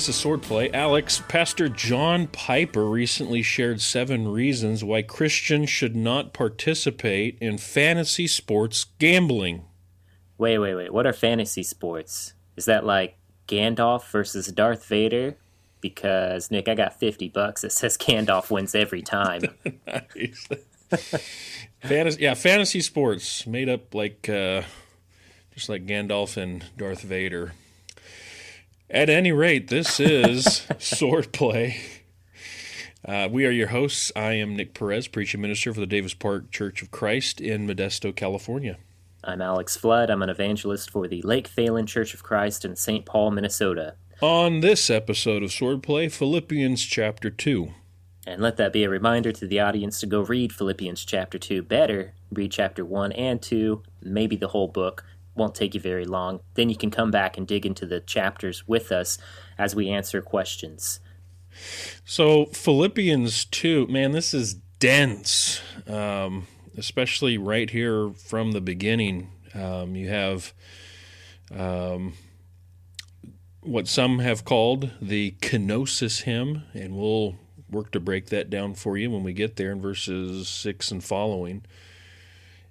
This is Swordplay. Alex, Pastor John Piper recently shared seven reasons why Christians should not participate in fantasy sports gambling. Wait, wait, wait. What are fantasy sports? Is that like Gandalf versus Darth Vader? Because, Nick, I got 50 bucks that says Gandalf wins every time. nice. fantasy, yeah, fantasy sports made up like uh, just like Gandalf and Darth Vader. At any rate, this is Swordplay. Uh, we are your hosts. I am Nick Perez, preaching minister for the Davis Park Church of Christ in Modesto, California. I'm Alex Flood. I'm an evangelist for the Lake Phalen Church of Christ in St. Paul, Minnesota. On this episode of Swordplay, Philippians chapter 2. And let that be a reminder to the audience to go read Philippians chapter 2. Better read chapter 1 and 2, maybe the whole book won't take you very long. Then you can come back and dig into the chapters with us as we answer questions. So, Philippians 2, man, this is dense, um, especially right here from the beginning. Um, you have um, what some have called the kenosis hymn, and we'll work to break that down for you when we get there in verses 6 and following.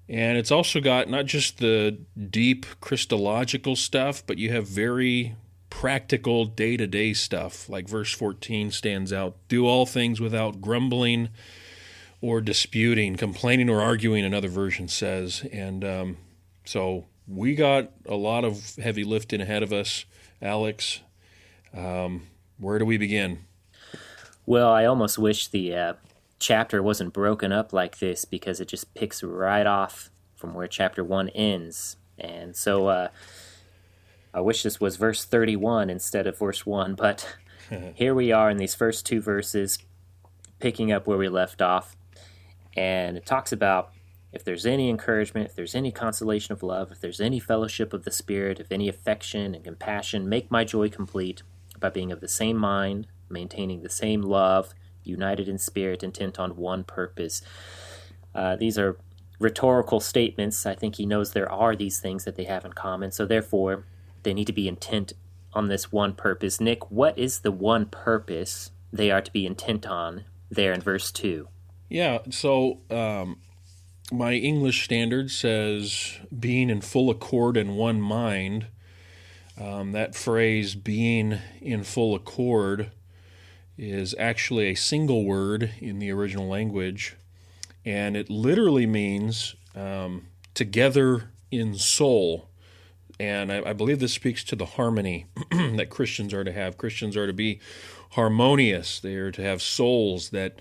And it's also got not just the deep Christological stuff, but you have very practical day to day stuff. Like verse 14 stands out do all things without grumbling or disputing, complaining or arguing, another version says. And um, so we got a lot of heavy lifting ahead of us, Alex. Um, where do we begin? Well, I almost wish the uh, chapter wasn't broken up like this because it just picks right off from where chapter 1 ends. And so uh, I wish this was verse 31 instead of verse 1, but here we are in these first two verses, picking up where we left off. And it talks about if there's any encouragement, if there's any consolation of love, if there's any fellowship of the Spirit, if any affection and compassion, make my joy complete by being of the same mind, maintaining the same love united in spirit, intent on one purpose. Uh, these are rhetorical statements. I think he knows there are these things that they have in common. So, therefore, they need to be intent on this one purpose. Nick, what is the one purpose they are to be intent on there in verse 2? Yeah, so um, my English standard says being in full accord and one mind. Um, that phrase, being in full accord, is actually a single word in the original language, and it literally means um, together in soul. And I, I, believe this speaks to the harmony that Christians are to have. Christians are to be harmonious, they are to have souls that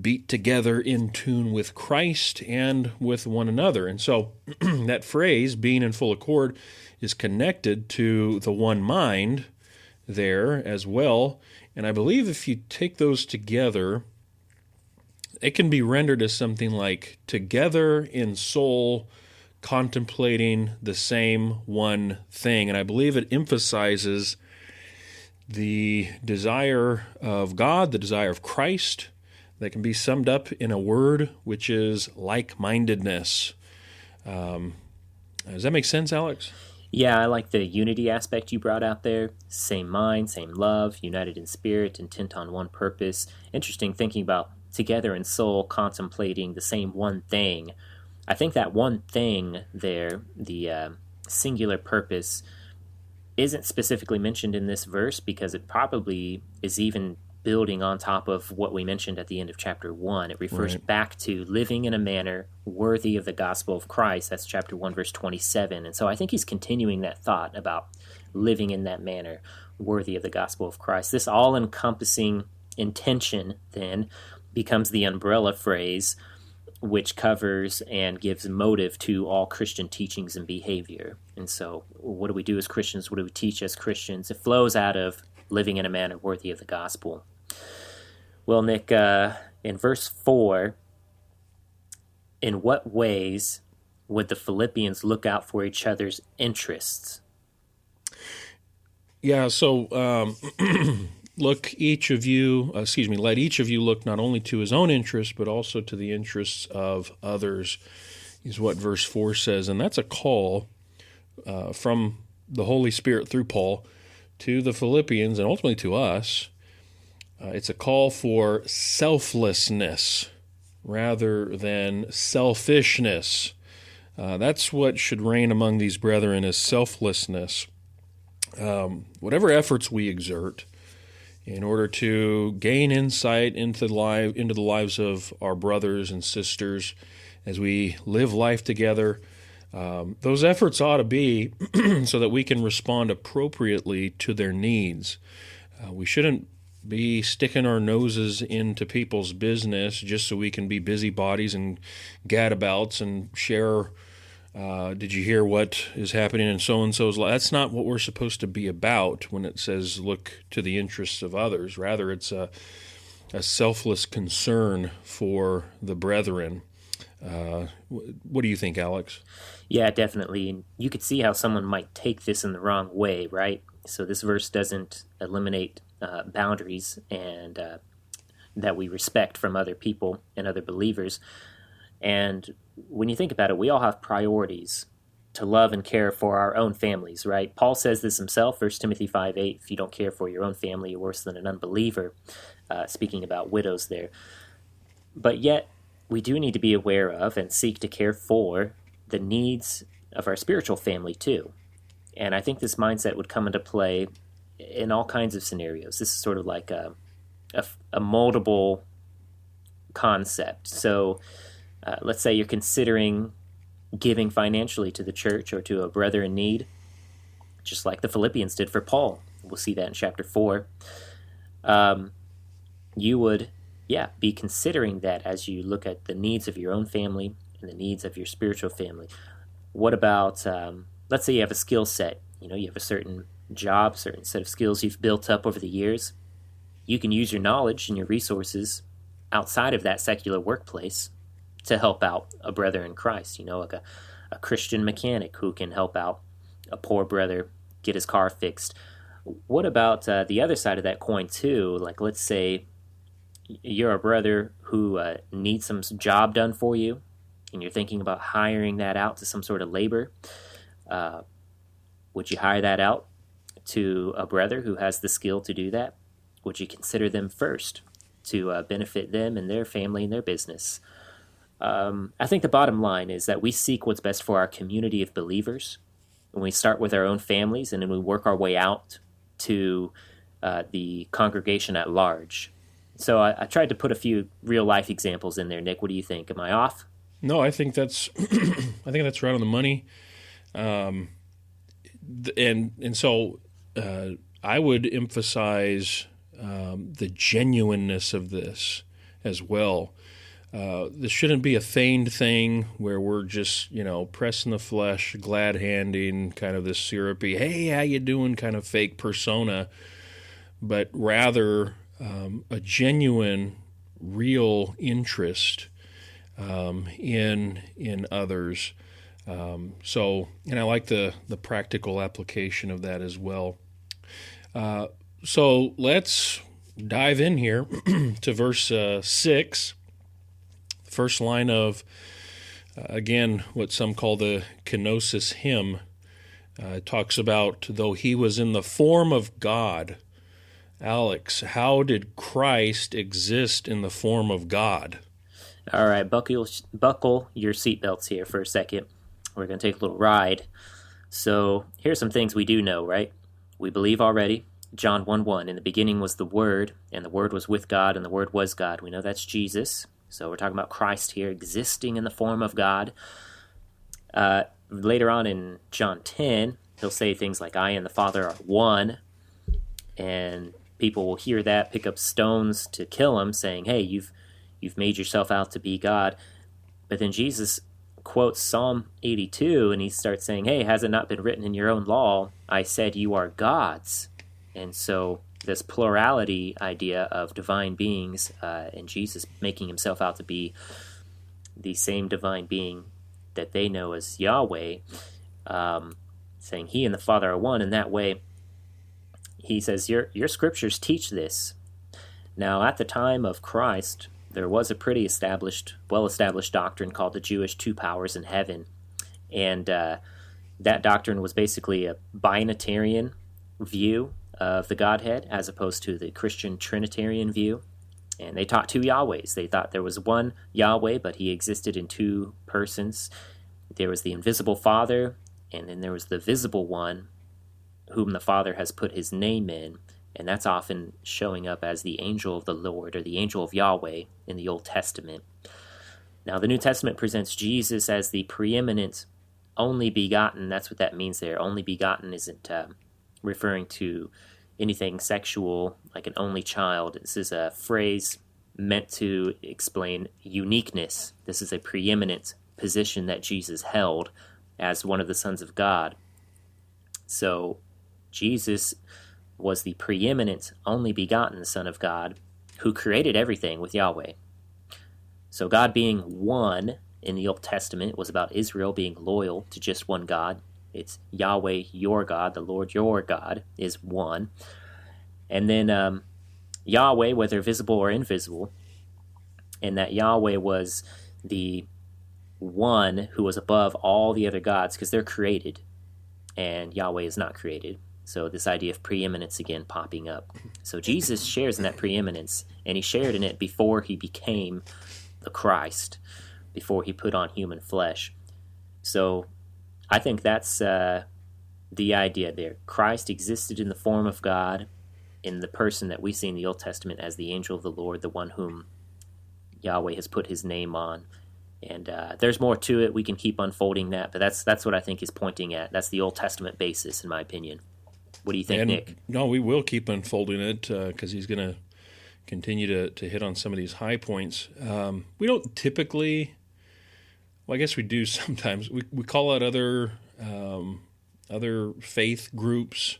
beat together in tune with Christ and with one another. And so that phrase, being in full accord, is connected to the one mind there as well. And I believe if you take those together, it can be rendered as something like together in soul, contemplating the same one thing. And I believe it emphasizes the desire of God, the desire of Christ, that can be summed up in a word which is like mindedness. Um, does that make sense, Alex? Yeah, I like the unity aspect you brought out there. Same mind, same love, united in spirit, intent on one purpose. Interesting thinking about together in soul, contemplating the same one thing. I think that one thing there, the uh, singular purpose, isn't specifically mentioned in this verse because it probably is even building on top of what we mentioned at the end of chapter 1. It refers right. back to living in a manner worthy of the gospel of Christ. That's chapter 1, verse 27. And so I think he's continuing that thought about living in that manner worthy of the gospel of Christ. This all encompassing intention then becomes the umbrella phrase which covers and gives motive to all Christian teachings and behavior. And so, what do we do as Christians? What do we teach as Christians? It flows out of living in a manner worthy of the gospel. Well, Nick, uh, in verse 4, in what ways would the Philippians look out for each other's interests? Yeah, so um, look, each of you, uh, excuse me, let each of you look not only to his own interests, but also to the interests of others, is what verse 4 says. And that's a call uh, from the Holy Spirit through Paul to the Philippians and ultimately to us, uh, it's a call for selflessness rather than selfishness. Uh, that's what should reign among these brethren is selflessness. Um, whatever efforts we exert in order to gain insight into the, life, into the lives of our brothers and sisters as we live life together, um, those efforts ought to be so that we can respond appropriately to their needs. Uh, we shouldn't be sticking our noses into people's business just so we can be busybodies and gadabouts and share. Uh, did you hear what is happening in so and so's life? That's not what we're supposed to be about when it says look to the interests of others. Rather, it's a, a selfless concern for the brethren. Uh, what do you think, Alex? Yeah, definitely. You could see how someone might take this in the wrong way, right? So this verse doesn't eliminate uh, boundaries and uh, that we respect from other people and other believers. And when you think about it, we all have priorities to love and care for our own families, right? Paul says this himself, 1 Timothy 5 8, if you don't care for your own family, you're worse than an unbeliever, uh, speaking about widows there. But yet, we do need to be aware of and seek to care for the needs of our spiritual family too. And I think this mindset would come into play in all kinds of scenarios. This is sort of like a, a, a moldable concept. So uh, let's say you're considering giving financially to the church or to a brother in need, just like the Philippians did for Paul. We'll see that in chapter 4. Um, you would, yeah, be considering that as you look at the needs of your own family and the needs of your spiritual family. What about, um, let's say you have a skill set, you know, you have a certain job, certain set of skills you've built up over the years, you can use your knowledge and your resources outside of that secular workplace to help out a brother in Christ, you know, like a, a Christian mechanic who can help out a poor brother get his car fixed. What about uh, the other side of that coin, too? Like, let's say you're a brother who uh, needs some job done for you, and you're thinking about hiring that out to some sort of labor. Uh, would you hire that out to a brother who has the skill to do that? Would you consider them first to uh, benefit them and their family and their business? Um, I think the bottom line is that we seek what's best for our community of believers. When we start with our own families and then we work our way out to uh, the congregation at large. So I, I, tried to put a few real life examples in there. Nick, what do you think? Am I off? No, I think that's I think that's right on the money. Um, and and so uh, I would emphasize um, the genuineness of this as well. Uh, this shouldn't be a feigned thing where we're just, you know, pressing the flesh, glad handing, kind of this syrupy, hey, how you doing, kind of fake persona, but rather um, a genuine, real interest um, in in others. Um, so, and I like the the practical application of that as well. Uh, so let's dive in here to verse uh, 6, first line of, uh, again, what some call the kenosis hymn. Uh, talks about, though he was in the form of God. Alex, how did Christ exist in the form of God? All right, buckle, buckle your seatbelts here for a second. We're going to take a little ride. So, here's some things we do know, right? We believe already. John 1 1. In the beginning was the Word, and the Word was with God, and the Word was God. We know that's Jesus. So we're talking about Christ here existing in the form of God. Uh, later on in John 10, he'll say things like, I and the Father are one. And people will hear that, pick up stones to kill him, saying, Hey, you've, you've made yourself out to be God. But then Jesus quotes Psalm 82 and he starts saying, Hey, has it not been written in your own law? I said you are gods. And so, this plurality idea of divine beings uh, and Jesus making himself out to be the same divine being that they know as Yahweh, um, saying he and the Father are one. In that way, he says, Your, your scriptures teach this. Now, at the time of Christ, there was a pretty established, well established doctrine called the Jewish two powers in heaven. And uh, that doctrine was basically a binitarian view of the Godhead as opposed to the Christian Trinitarian view. And they taught two Yahwehs. They thought there was one Yahweh, but he existed in two persons. There was the invisible Father, and then there was the visible one, whom the Father has put his name in. And that's often showing up as the angel of the Lord or the angel of Yahweh in the Old Testament. Now, the New Testament presents Jesus as the preeminent, only begotten. That's what that means there. Only begotten isn't uh, referring to anything sexual, like an only child. This is a phrase meant to explain uniqueness. This is a preeminent position that Jesus held as one of the sons of God. So, Jesus was the preeminent, only begotten Son of God who created everything with Yahweh. So, God being one in the Old Testament was about Israel being loyal to just one God. It's Yahweh, your God, the Lord, your God, is one. And then um, Yahweh, whether visible or invisible, and that Yahweh was the one who was above all the other gods because they're created, and Yahweh is not created. So this idea of preeminence again popping up. So Jesus shares in that preeminence, and he shared in it before he became the Christ before he put on human flesh. So I think that's uh, the idea there. Christ existed in the form of God, in the person that we see in the Old Testament as the angel of the Lord, the one whom Yahweh has put his name on. And uh, there's more to it. We can keep unfolding that, but that's that's what I think is pointing at. That's the Old Testament basis, in my opinion. What do you think, and, Nick? No, we will keep unfolding it because uh, he's going to continue to, to hit on some of these high points. Um, we don't typically, well, I guess we do sometimes. We, we call out other um, other faith groups,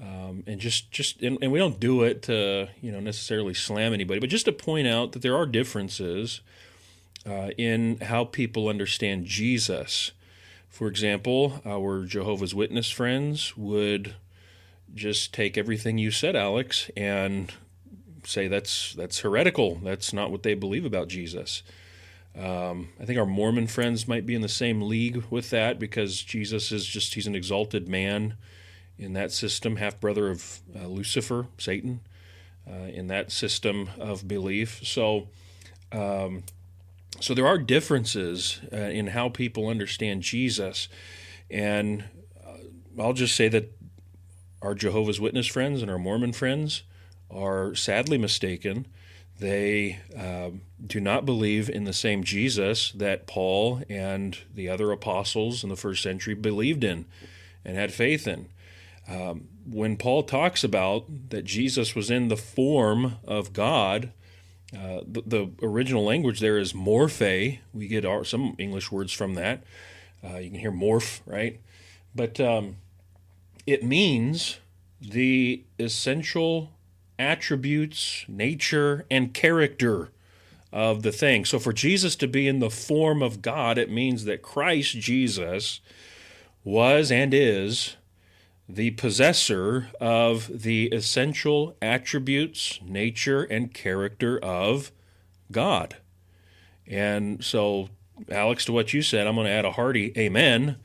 um, and just just and, and, we don't do it to you know necessarily slam anybody, but just to point out that there are differences uh, in how people understand Jesus. For example, our Jehovah's Witness friends would just take everything you said, Alex, and say that's that's heretical. That's not what they believe about Jesus. Um, I think our Mormon friends might be in the same league with that because Jesus is just he's an exalted man in that system, half brother of uh, Lucifer, Satan, uh, in that system of belief. So, um, so there are differences uh, in how people understand Jesus, and uh, I'll just say that our Jehovah's Witness friends and our Mormon friends are sadly mistaken. They um, do not believe in the same Jesus that Paul and the other apostles in the first century believed in and had faith in. Um, when Paul talks about that Jesus was in the form of God, uh, the, the, original language there is morphe. We get our, some English words from that. Uh, you can hear morph, right? But um, it means the essential attributes, nature, and character of the thing. So for Jesus to be in the form of God, it means that Christ Jesus was and is the possessor of the essential attributes, nature, and character of God. And so, Alex, to what you said, I'm going to add a hearty amen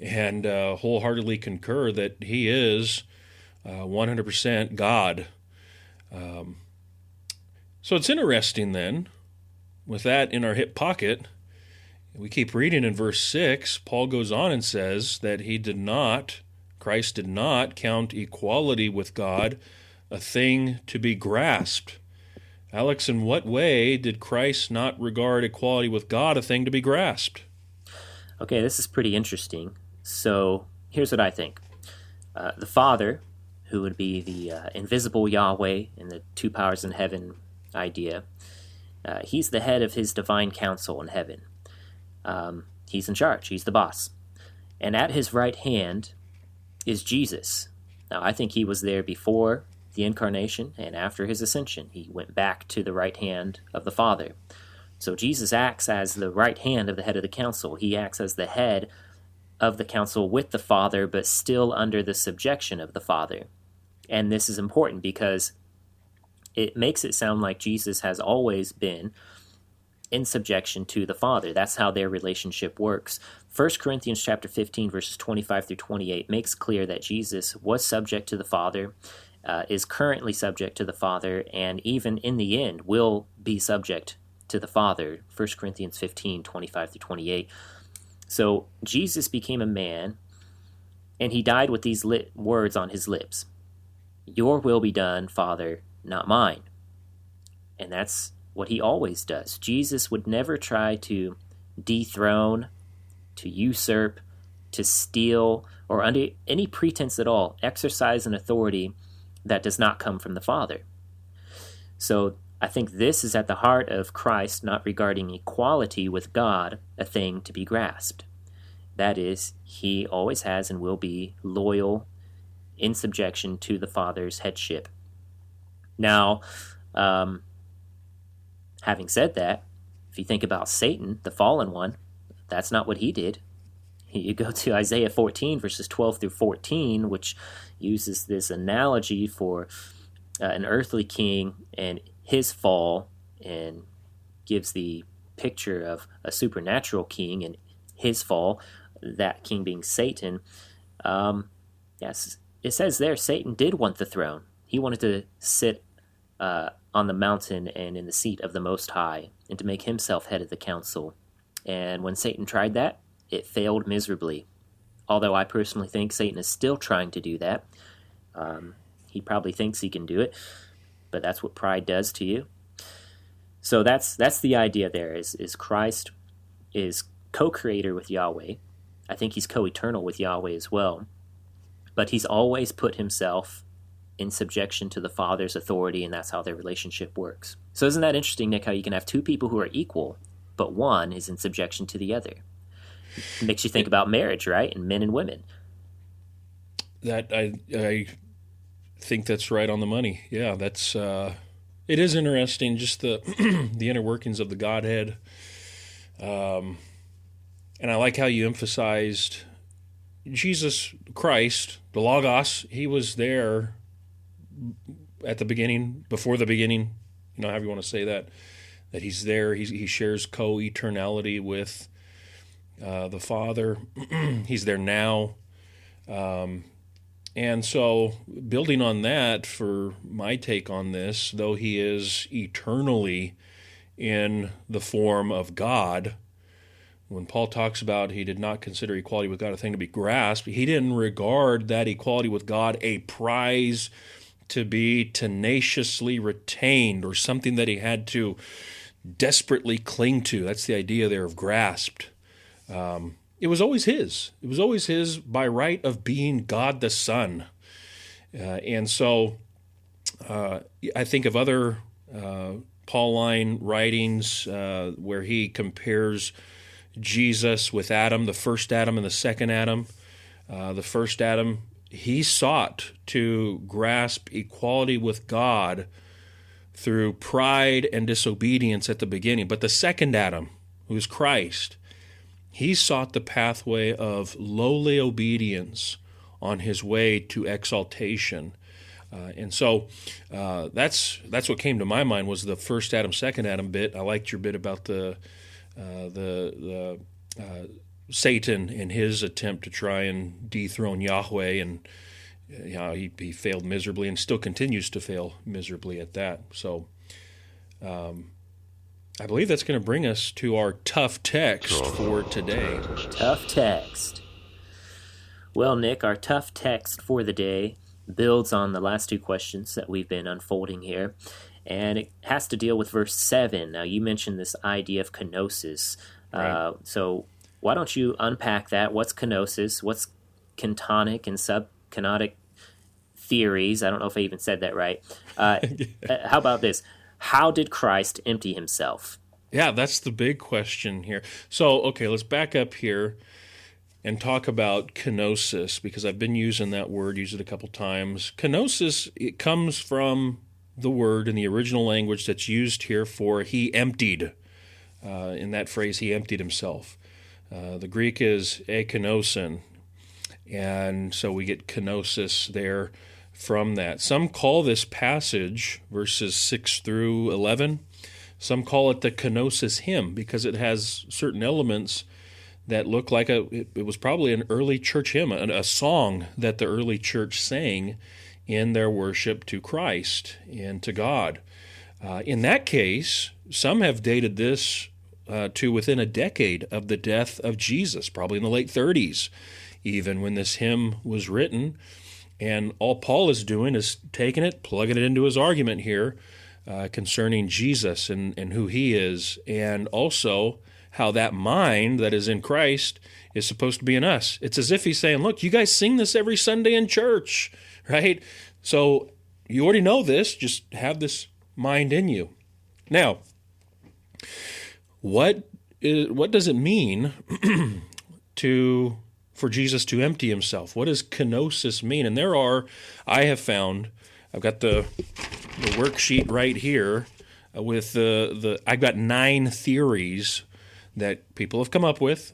and uh, wholeheartedly concur that he is uh, 100% God. Um, so it's interesting then, with that in our hip pocket, we keep reading in verse 6. Paul goes on and says that he did not, Christ did not count equality with God a thing to be grasped. Alex, in what way did Christ not regard equality with God a thing to be grasped? Okay, this is pretty interesting. So here's what I think uh, the Father who would be the uh, invisible Yahweh in the two powers in heaven idea. Uh, he's the head of his divine council in heaven. Um, he's in charge, he's the boss. And at his right hand is Jesus. Now, I think he was there before the incarnation and after his ascension. He went back to the right hand of the Father. So Jesus acts as the right hand of the head of the council. He acts as the head of the council with the Father, but still under the subjection of the Father. And this is important because it makes it sound like Jesus has always been in subjection to the Father. That's how their relationship works. 1 Corinthians chapter 15 verses 25 through 28 makes clear that Jesus was subject to the Father, uh, is currently subject to the Father, and even in the end will be subject to the Father. 1 Corinthians 15 25 through 28. So Jesus became a man, and he died with these lit- words on his lips Your will be done, Father, not mine. And that's what he always does. Jesus would never try to dethrone, to usurp, to steal, or under any pretense at all, exercise an authority that does not come from the Father. So I think this is at the heart of Christ not regarding equality with God a thing to be grasped. That is, he always has and will be loyal in subjection to the Father's headship. Now, um, Having said that, if you think about Satan, the fallen one, that's not what he did. You go to Isaiah 14, verses 12 through 14, which uses this analogy for uh, an earthly king and his fall, and gives the picture of a supernatural king and his fall, that king being Satan. Um, yes, it says there Satan did want the throne. He wanted to sit uh, on the mountain and in the seat of the Most High, and to make himself head of the council. And when Satan tried that, it failed miserably. Although I personally think Satan is still trying to do that. Um, he probably thinks he can do it, but that's what pride does to you. So that's that's the idea there is is Christ is co-creator with Yahweh. I think he's co-eternal with Yahweh as well. But he's always put himself in subjection to the father's authority, and that's how their relationship works. So, isn't that interesting, Nick, how you can have two people who are equal, but one is in subjection to the other? It makes you think about marriage, right? And men and women. That I I think that's right on the money. Yeah, that's uh, it is interesting just the the inner workings of the Godhead. Um, and I like how you emphasized Jesus Christ, the Logos. He was there at the beginning, before the beginning, you know, however you want to say that, that he's there. He's, he shares co eternality with uh, the Father. he's there now. Um, and so, building on that, for my take on this, though he is eternally in the form of God, when Paul talks about he did not consider equality with God a thing to be grasped, he didn't regard that equality with God a prize to be tenaciously retained or something that he had to desperately cling to. That's the idea there of grasped. Um, it was always his. It was always his by right of being God the Son. Uh, and so uh, I think of other uh, Pauline writings uh, where he compares Jesus with Adam, the first Adam and the second Adam. Uh, the first Adam he sought to grasp equality with God through pride and disobedience at the beginning. But the second Adam, who is Christ, he sought the pathway of lowly obedience on his way to exaltation. Uh, and so uh, that's that's what came to my mind was the first Adam, second Adam bit. I liked your bit about the uh, the the uh, Satan in his attempt to try and dethrone Yahweh, and you know, he, he failed miserably and still continues to fail miserably at that. So um, I believe that's going to bring us to our tough text for today. Tough text. Well, Nick, our tough text for the day builds on the last two questions that we've been unfolding here. And it has to deal with verse 7. Now, you mentioned this idea of kenosis. Right. Uh, so, why don't you unpack that? What's kenosis? What's kentonic and subkenotic theories? I don't know if I even said that right. Uh, uh, how about this? How did Christ empty himself? Yeah, that's the big question here. So, okay, let's back up here and talk about kenosis because I've been using that word, used it a couple times. Kenosis it comes from the word in the original language that's used here for he emptied. Uh, in that phrase, he emptied himself. Uh, the Greek is ekenosen, and so we get kenosis there from that. Some call this passage, verses 6 through 11, some call it the kenosis hymn because it has certain elements that look like a it, was probably an early church hymn, a, a song that the early church sang in their worship to Christ and to God. Uh, in that case, some have dated this uh, to within a decade of the death of Jesus, probably in the late 30s, even when this hymn was written. And all Paul is doing is taking it, plugging it into his argument here uh, concerning Jesus and, and who he is, and also how that mind that is in Christ is supposed to be in us. It's as if he's saying, Look, you guys sing this every Sunday in church, right? So you already know this, just have this mind in you. Now, what is, what does it mean to for Jesus to empty himself? What does kenosis mean? And there are, I have found, I've got the the worksheet right here with the the I've got nine theories that people have come up with,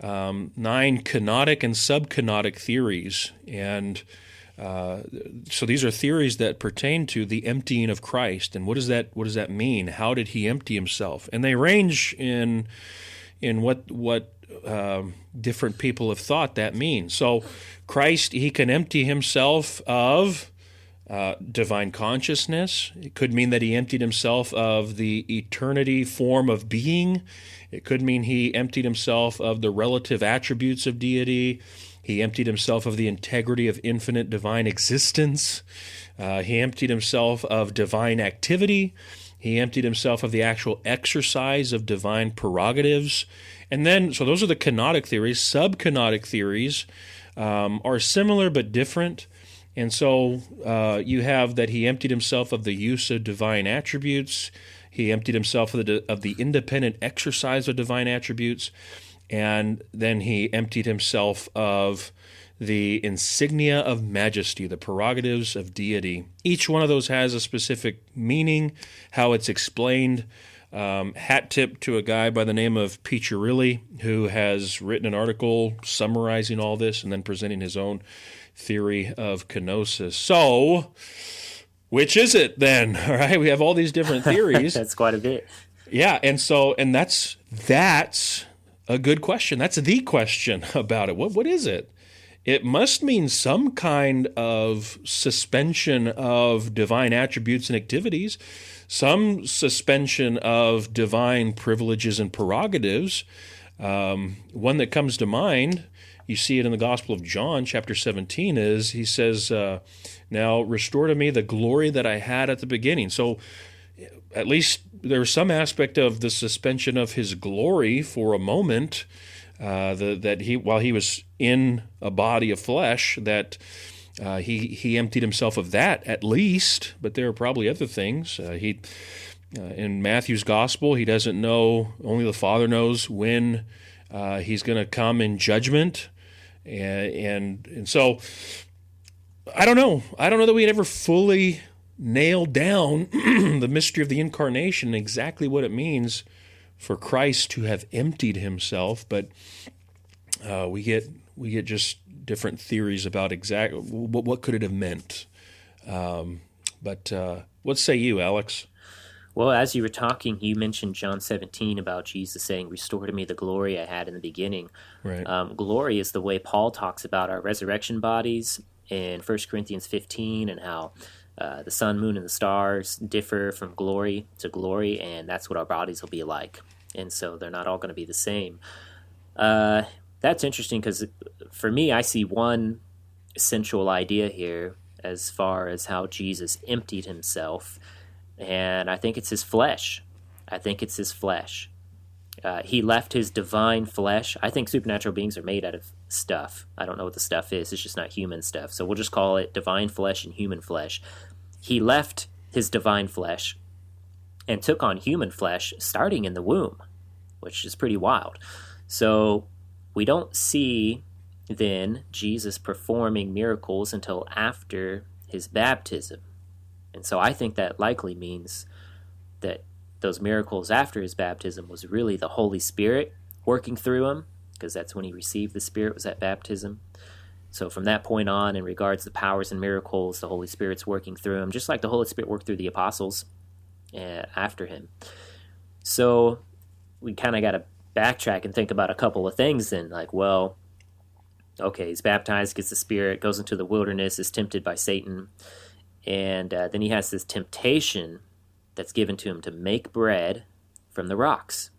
um, nine kenotic and subkenotic theories, and uh, so these are theories that pertain to the emptying of Christ and what does that what does that mean? How did he empty himself? And they range in in what what um, different people have thought that means. So Christ he can empty himself of uh, divine consciousness. It could mean that he emptied himself of the eternity form of being. It could mean he emptied himself of the relative attributes of deity. He emptied himself of the integrity of infinite divine existence. Uh, he emptied himself of divine activity. He emptied himself of the actual exercise of divine prerogatives. And then, so those are the kenotic theories. Subkenotic theories um, are similar but different. And so uh, you have that he emptied himself of the use of divine attributes. He emptied himself of the, of the independent exercise of divine attributes and then he emptied himself of the insignia of majesty, the prerogatives of deity. Each one of those has a specific meaning, how it's explained. Um, hat tip to a guy by the name of Picirilli, who has written an article summarizing all this and then presenting his own theory of kenosis. So, which is it then? All right, we have all these different theories. that's quite a bit. Yeah, and so and that's that's a good question. That's the question about it. What what is it? It must mean some kind of suspension of divine attributes and activities, some suspension of divine privileges and prerogatives. Um, one that comes to mind, you see it in the Gospel of John, chapter 17, is he says, uh, Now restore to me the glory that I had at the beginning. So at least there's some aspect of the suspension of his glory for a moment. Uh, the, that he while he was in a body of flesh that uh, he he emptied himself of that at least, but there are probably other things. Uh, he uh, in Matthew's gospel he doesn't know only the Father knows when uh, he's going to come in judgment, and, and and so I don't know. I don't know that we ever fully nailed down the mystery of the incarnation, exactly what it means for Christ to have emptied himself, but uh, we get we get just different theories about exact what, what could it have meant. Um, but uh, what say you, Alex? Well, as you were talking, you mentioned John 17 about Jesus saying, Restore to me the glory I had in the beginning. Right. Um, glory is the way Paul talks about our resurrection bodies in 1 Corinthians 15 and how uh, the sun, moon, and the stars differ from glory to glory, and that's what our bodies will be like. And so they're not all going to be the same. Uh, that's interesting because for me, I see one essential idea here as far as how Jesus emptied himself, and I think it's his flesh. I think it's his flesh. Uh, he left his divine flesh. I think supernatural beings are made out of stuff. I don't know what the stuff is. It's just not human stuff. So we'll just call it divine flesh and human flesh. He left his divine flesh and took on human flesh starting in the womb, which is pretty wild. So we don't see then Jesus performing miracles until after his baptism. And so I think that likely means that those miracles after his baptism was really the Holy Spirit working through him, because that's when he received the Spirit, was at baptism. So from that point on, in regards to powers and miracles, the Holy Spirit's working through him, just like the Holy Spirit worked through the apostles uh, after him. So we kind of got to backtrack and think about a couple of things then. Like, well, okay, he's baptized, gets the Spirit, goes into the wilderness, is tempted by Satan, and uh, then he has this temptation that's given to him to make bread from the rocks.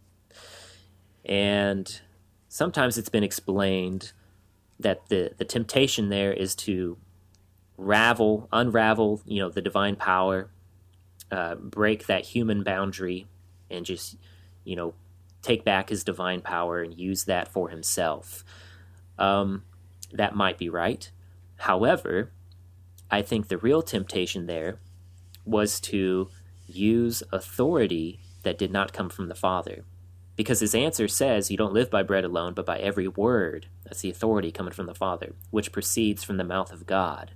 And sometimes it's been explained that the, the temptation there is to ravel, unravel, you know, the divine power, uh, break that human boundary, and just, you know, take back his divine power and use that for himself. Um, that might be right. However, I think the real temptation there was to use authority that did not come from the Father. Because his answer says, You don't live by bread alone, but by every word. That's the authority coming from the Father, which proceeds from the mouth of God.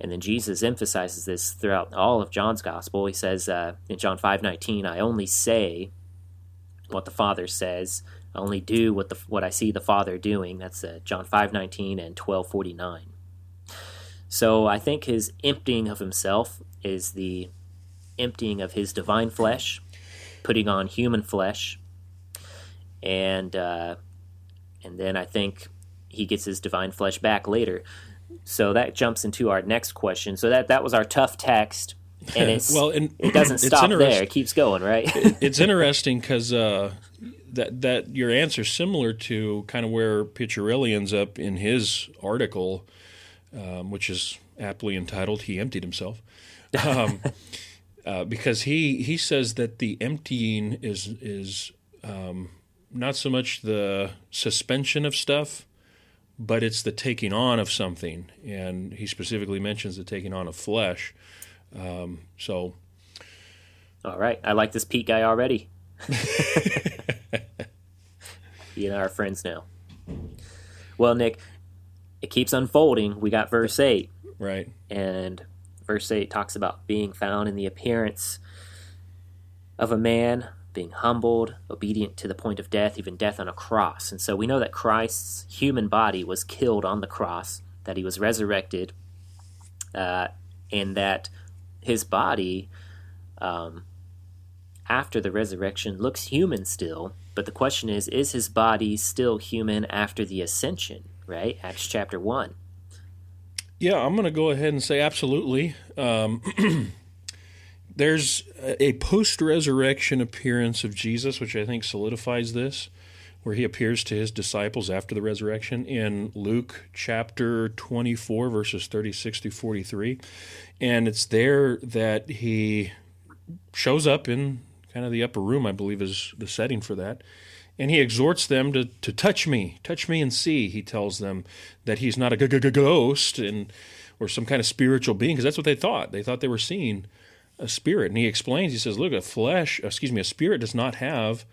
And then Jesus emphasizes this throughout all of John's gospel. He says uh, in John 5:19, "I only say what the Father says. I only do what the what I see the Father doing." That's uh, John 5:19 and 12:49. So I think his emptying of himself is the emptying of his divine flesh, putting on human flesh, and uh, and then I think he gets his divine flesh back later. So that jumps into our next question. So that that was our tough text, and it's well, and it doesn't stop there; it keeps going, right? it's interesting because uh, that that your answer is similar to kind of where Picirilli ends up in his article, um, which is aptly entitled "He Emptied Himself." Um, uh, because he he says that the emptying is is um, not so much the suspension of stuff, but it's the taking on of something, and he specifically mentions the taking on of flesh. Um, so, all right, I like this Pete guy already. he and I are friends now. Well, Nick, it keeps unfolding. We got verse eight, right, and verse 8 talks about being found in the appearance of a man, being humbled, obedient to the point of death, even death on a cross. And so we know that Christ's human body was killed on the cross, that he was resurrected, uh, and that his body, um, after the resurrection, looks human still. But the question is, is his body still human after the ascension, right? Acts chapter 1. Yeah, I'm going to go ahead and say absolutely. Um, there's a post resurrection appearance of Jesus, which I think solidifies this, where he appears to his disciples after the resurrection in Luke chapter 24, verses 36 to 43. And it's there that he shows up in kind of the upper room, I believe is the setting for that. And he exhorts them to, to touch me, touch me and see. He tells them that he's not a ghost and or some kind of spiritual being, because that's what they thought. They thought they were seeing a spirit. And he explains, he says, look, a flesh, excuse me, a spirit does not have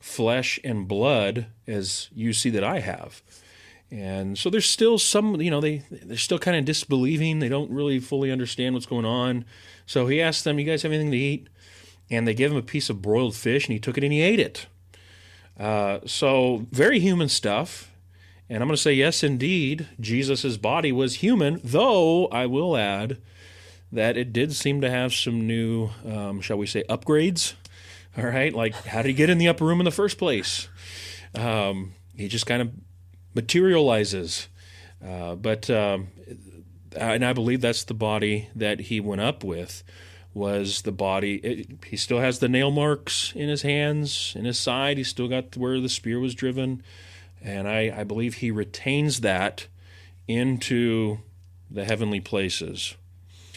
flesh and blood as you see that I have. And so there's still some, you know, they they're still kind of disbelieving. They don't really fully understand what's going on. So he asked them, "You guys have anything to eat?" And they gave him a piece of broiled fish, and he took it and he ate it. Uh, so, very human stuff. And I'm going to say, yes, indeed, Jesus' body was human, though I will add that it did seem to have some new, um, shall we say, upgrades. All right, like how did he get in the upper room in the first place? Um, he just kind of materializes. Uh, but, um, and I believe that's the body that he went up with was the body. It, he still has the nail marks in his hands, in his side. He still got where the spear was driven. And I, I believe he retains that into the heavenly places.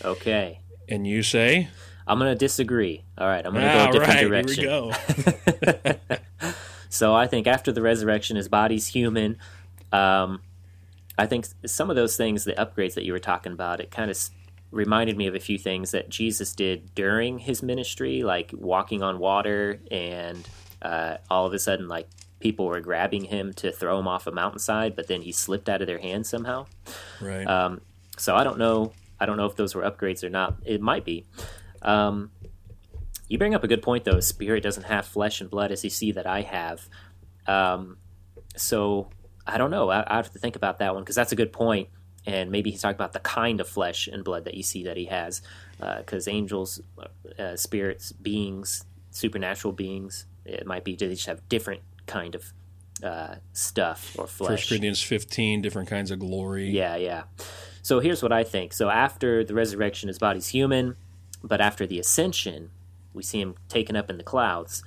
Okay. And you say? I'm going to disagree. All right, I'm going to go a different right, direction. Here we go. so I think after the resurrection, his body's human. Um, I think some of those things, the upgrades that you were talking about, it kind of reminded me of a few things that Jesus did during his ministry, like walking on water, and uh, all of a sudden, like people were grabbing him to throw him off a mountainside, but then he slipped out of their hands somehow. Right. Um, so I don't know. I don't know if those were upgrades or not. It might be. Um, you bring up a good point, though. Spirit doesn't have flesh and blood as you see that I have. Um, so I don't know. I, I have to think about that one because that's a good point. and maybe he's talking about the kind of flesh and blood that you see that he has, because uh, angels, uh, spirits, beings, supernatural beings, it might be they just have different kind of uh, stuff or flesh. First Corinthians 15, different kinds of glory. Yeah, yeah. So here's what I think. So after the resurrection, his body's human, but after the ascension, we see him taken up in the clouds.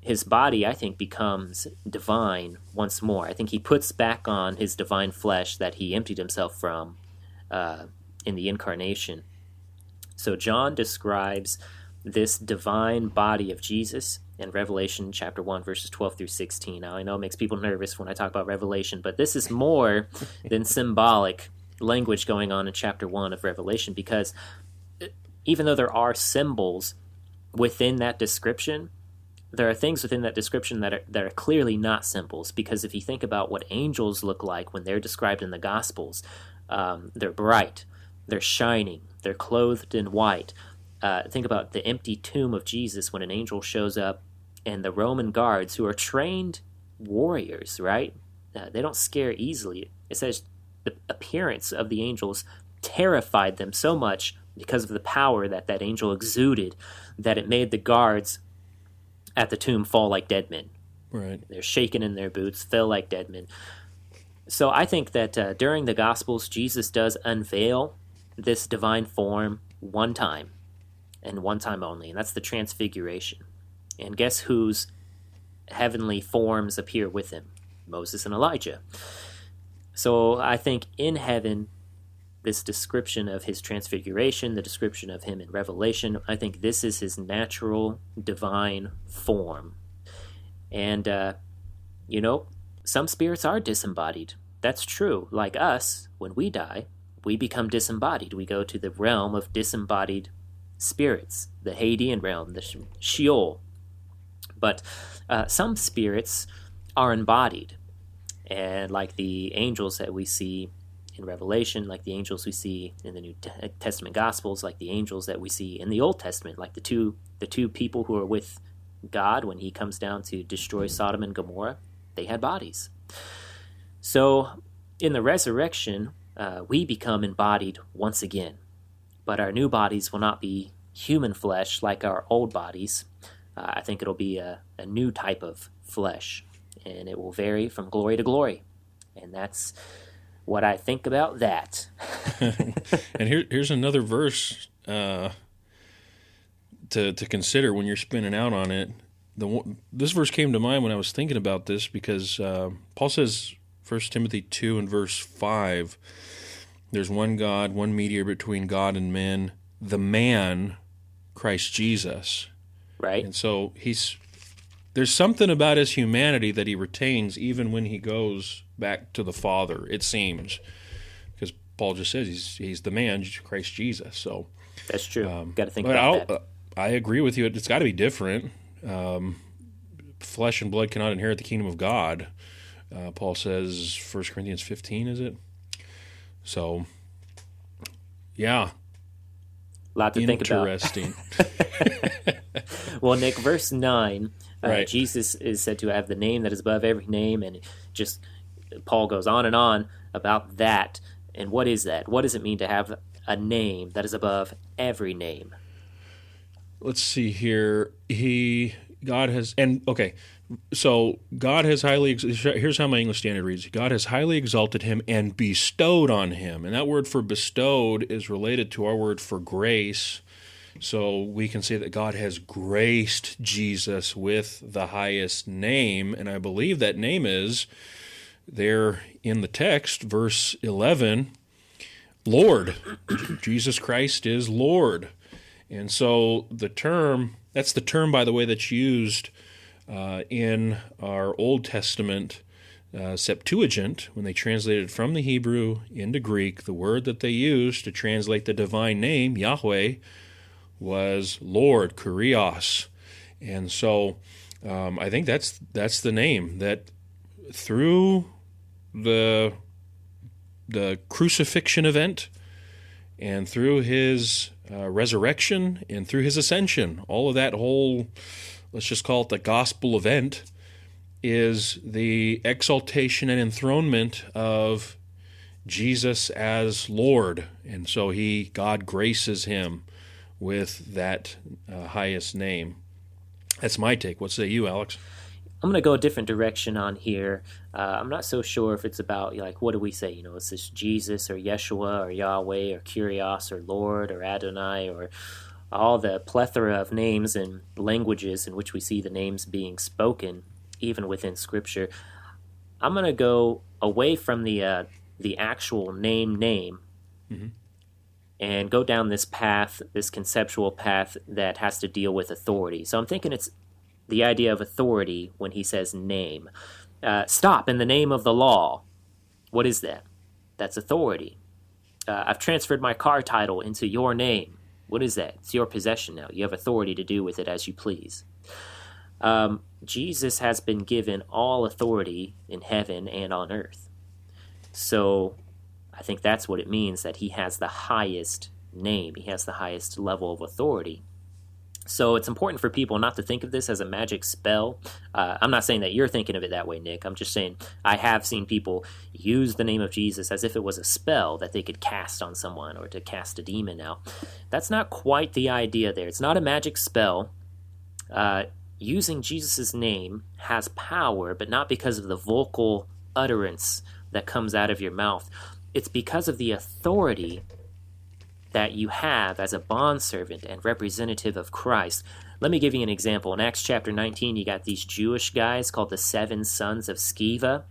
His body, I think, becomes divine once more. I think he puts back on his divine flesh that he emptied himself from uh, in the incarnation. So John describes this divine body of Jesus in Revelation chapter 1, verses 12 through 16. Now, I know it makes people nervous when I talk about Revelation, but this is more than symbolic language going on in chapter 1 of Revelation because even though there are symbols within that description, there are things within that description that are, that are clearly not symbols because if you think about what angels look like when they're described in the Gospels, um, they're bright, they're shining, they're clothed in white. Uh, think about the empty tomb of Jesus when an angel shows up and the Roman guards, who are trained warriors, right? Uh, they don't scare easily. It says the appearance of the angels terrified them so much because of the power that that angel exuded that it made the guards at the tomb fall like dead men. Right. They're shaken in their boots, fell like dead men. So I think that uh, during the Gospels, Jesus does unveil this divine form one time and one time only, and that's the Transfiguration. And guess whose heavenly forms appear with him? Moses and Elijah. So I think in heaven, this description of his transfiguration, the description of him in Revelation, I think this is his natural divine form. And, uh, you know, some spirits are disembodied. That's true. Like us, when we die, we become disembodied. We go to the realm of disembodied spirits, the Hadean realm, the Sheol, but uh, some spirits are embodied, and like the angels that we see in Revelation, like the angels we see in the New Testament Gospels, like the angels that we see in the Old Testament, like the two the two people who are with God when He comes down to destroy Sodom and Gomorrah, they had bodies. So in the resurrection, uh, we become embodied once again, but our new bodies will not be human flesh like our old bodies. Uh, I think it'll be a, a new type of flesh, and it will vary from glory to glory. And that's what I think about that. and here, here's another verse uh, to to consider when you're spinning out on it. The this verse came to mind when I was thinking about this because uh, Paul says, First Timothy two and verse five, "There's one God, one mediator between God and men, the man, Christ Jesus." Right. And so he's there's something about his humanity that he retains even when he goes back to the Father, it seems. Because Paul just says he's he's the man, Christ Jesus. So That's true. Um, got to think about that. I agree with you. It's got to be different. Um, flesh and blood cannot inherit the kingdom of God. Uh, Paul says, 1 Corinthians 15, is it? So, yeah. A lot to think about. Interesting. well, Nick, verse 9, uh, right. Jesus is said to have the name that is above every name, and just Paul goes on and on about that. And what is that? What does it mean to have a name that is above every name? Let's see here. He, God has, and okay, so God has highly, here's how my English Standard reads God has highly exalted him and bestowed on him. And that word for bestowed is related to our word for grace so we can say that God has graced Jesus with the highest name, and I believe that name is there in the text, verse 11, Lord. Jesus Christ is Lord. And so the term, that's the term, by the way, that's used uh, in our Old Testament uh, Septuagint, when they translated from the Hebrew into Greek, the word that they used to translate the divine name, Yahweh, was Lord, Kurios. And so um, I think that's that's the name that through the the crucifixion event and through his uh, resurrection and through his ascension, all of that whole let's just call it the gospel event is the exaltation and enthronement of Jesus as Lord. And so he God graces him with that uh, highest name. That's my take. What say you, Alex? I'm going to go a different direction on here. Uh, I'm not so sure if it's about, like, what do we say? You know, is this Jesus or Yeshua or Yahweh or Kyrios or Lord or Adonai or all the plethora of names and languages in which we see the names being spoken, even within Scripture. I'm going to go away from the uh, the actual name name mm-hmm. And go down this path, this conceptual path that has to deal with authority. So I'm thinking it's the idea of authority when he says name. Uh, stop in the name of the law. What is that? That's authority. Uh, I've transferred my car title into your name. What is that? It's your possession now. You have authority to do with it as you please. Um, Jesus has been given all authority in heaven and on earth. So I think that's what it means that he has the highest name, he has the highest level of authority. So it's important for people not to think of this as a magic spell. Uh, I'm not saying that you're thinking of it that way, Nick. I'm just saying I have seen people use the name of Jesus as if it was a spell that they could cast on someone or to cast a demon out. That's not quite the idea there. It's not a magic spell. Uh, using Jesus' name has power, but not because of the vocal utterance that comes out of your mouth. It's because of the authority that you have as a bondservant and representative of Christ. Let me give you an example. In Acts chapter 19, you got these Jewish guys called the seven sons of Sceva,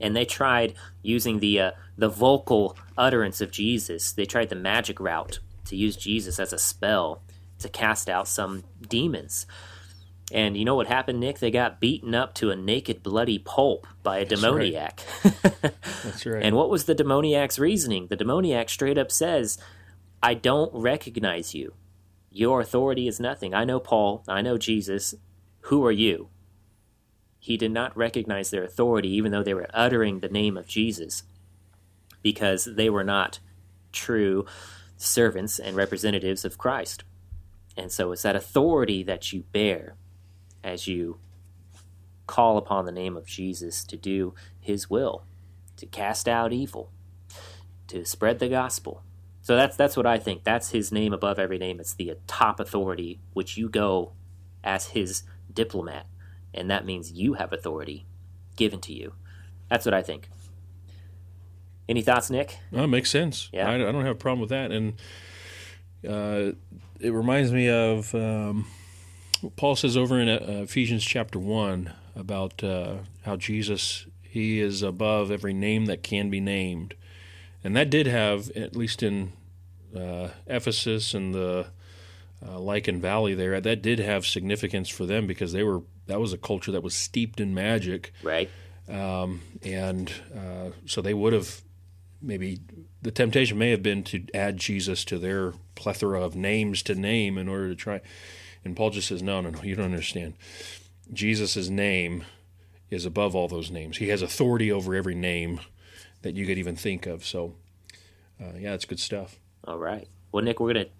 and they tried using the uh, the vocal utterance of Jesus. They tried the magic route to use Jesus as a spell to cast out some demons. And you know what happened, Nick? They got beaten up to a naked, bloody pulp by a That's demoniac. Right. That's right. and what was the demoniac's reasoning? The demoniac straight up says, I don't recognize you. Your authority is nothing. I know Paul. I know Jesus. Who are you? He did not recognize their authority, even though they were uttering the name of Jesus, because they were not true servants and representatives of Christ. And so it's that authority that you bear as you call upon the name of Jesus to do his will, to cast out evil, to spread the gospel, so that's that's what I think. That's his name above every name. It's the top authority, which you go as his diplomat, and that means you have authority given to you. That's what I think. Any thoughts, Nick? No, makes sense. Yeah, I, I, don't have a problem with that, and uh, it reminds me of um, Paul says over in uh, Ephesians chapter one about uh, how Jesus he is above every name that can be named and that did have, at least in uh, Ephesus and the uh, Lycus Valley there, that did have significance for them because they were that was a culture that was steeped in magic, right? Um, and uh, so they would have maybe the temptation may have been to add Jesus to their plethora of names to name in order to try. And Paul just says, no, no, no, you don't understand. Jesus' name is above all those names. He has authority over every name that you could even think of. So, uh, yeah, it's good stuff. All right. Well, Nick, we're going to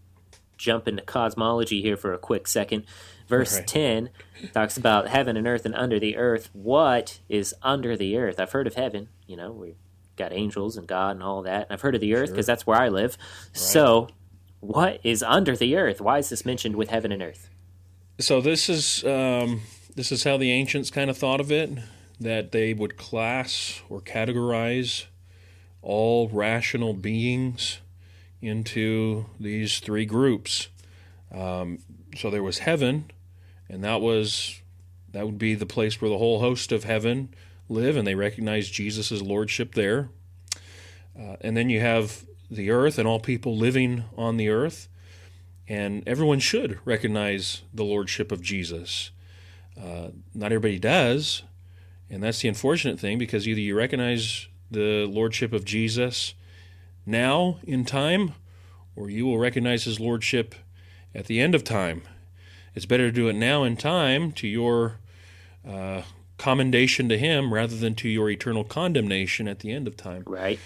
jump into cosmology here for a quick second. Verse right. 10 talks about heaven and earth and under the earth. What is under the earth? I've heard of heaven. You know, we've got angels and God and all that. And I've heard of the earth because sure. that's where I live. Right. So, what is under the earth? Why is this mentioned with heaven and earth? So, this is. Um, this is how the ancients kind of thought of it that they would class or categorize all rational beings into these three groups. Um, so there was heaven, and that was that would be the place where the whole host of heaven live, and they recognize Jesus' lordship there. Uh, and then you have the earth and all people living on the earth, and everyone should recognize the lordship of Jesus. Uh, not everybody does, and that's the unfortunate thing because either you recognize the lordship of Jesus now in time, or you will recognize his lordship at the end of time. It's better to do it now in time to your uh, commendation to him rather than to your eternal condemnation at the end of time. Right.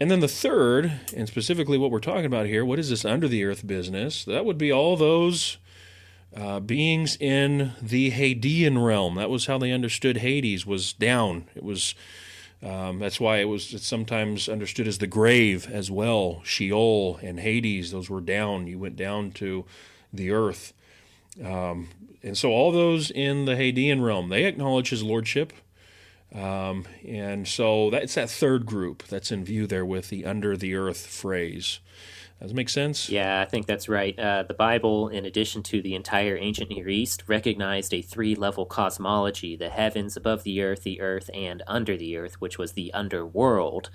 And then the third, and specifically what we're talking about here, what is this under the earth business? That would be all those uh, beings in the Hadean realm. That was how they understood Hades was down. It was um, that's why it was sometimes understood as the grave as well. Sheol and Hades, those were down. You went down to the earth. Um, and so all those in the Hadean realm, they acknowledge his lordship. Um, and so that's that third group that's in view there with the under the earth phrase. Does it make sense? Yeah, I think that's right. Uh, the Bible, in addition to the entire ancient Near East, recognized a three level cosmology the heavens above the earth, the earth, and under the earth, which was the underworld,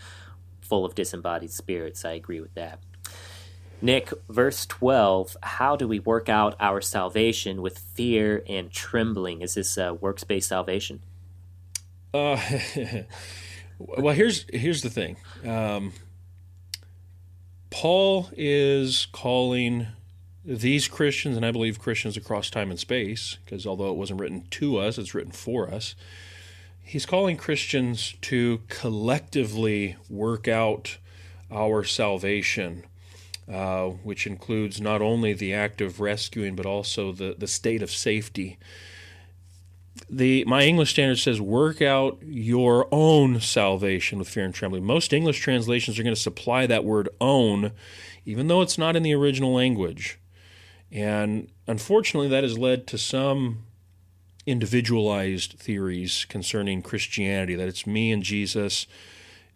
full of disembodied spirits. I agree with that. Nick, verse 12, how do we work out our salvation with fear and trembling? Is this uh, works based salvation? Uh, well, here's here's the thing. Um, Paul is calling these Christians, and I believe Christians across time and space, because although it wasn't written to us, it's written for us. He's calling Christians to collectively work out our salvation, uh, which includes not only the act of rescuing, but also the, the state of safety the my English standard says work out your own salvation with fear and trembling. Most English translations are going to supply that word own even though it's not in the original language. And unfortunately that has led to some individualized theories concerning Christianity that it's me and Jesus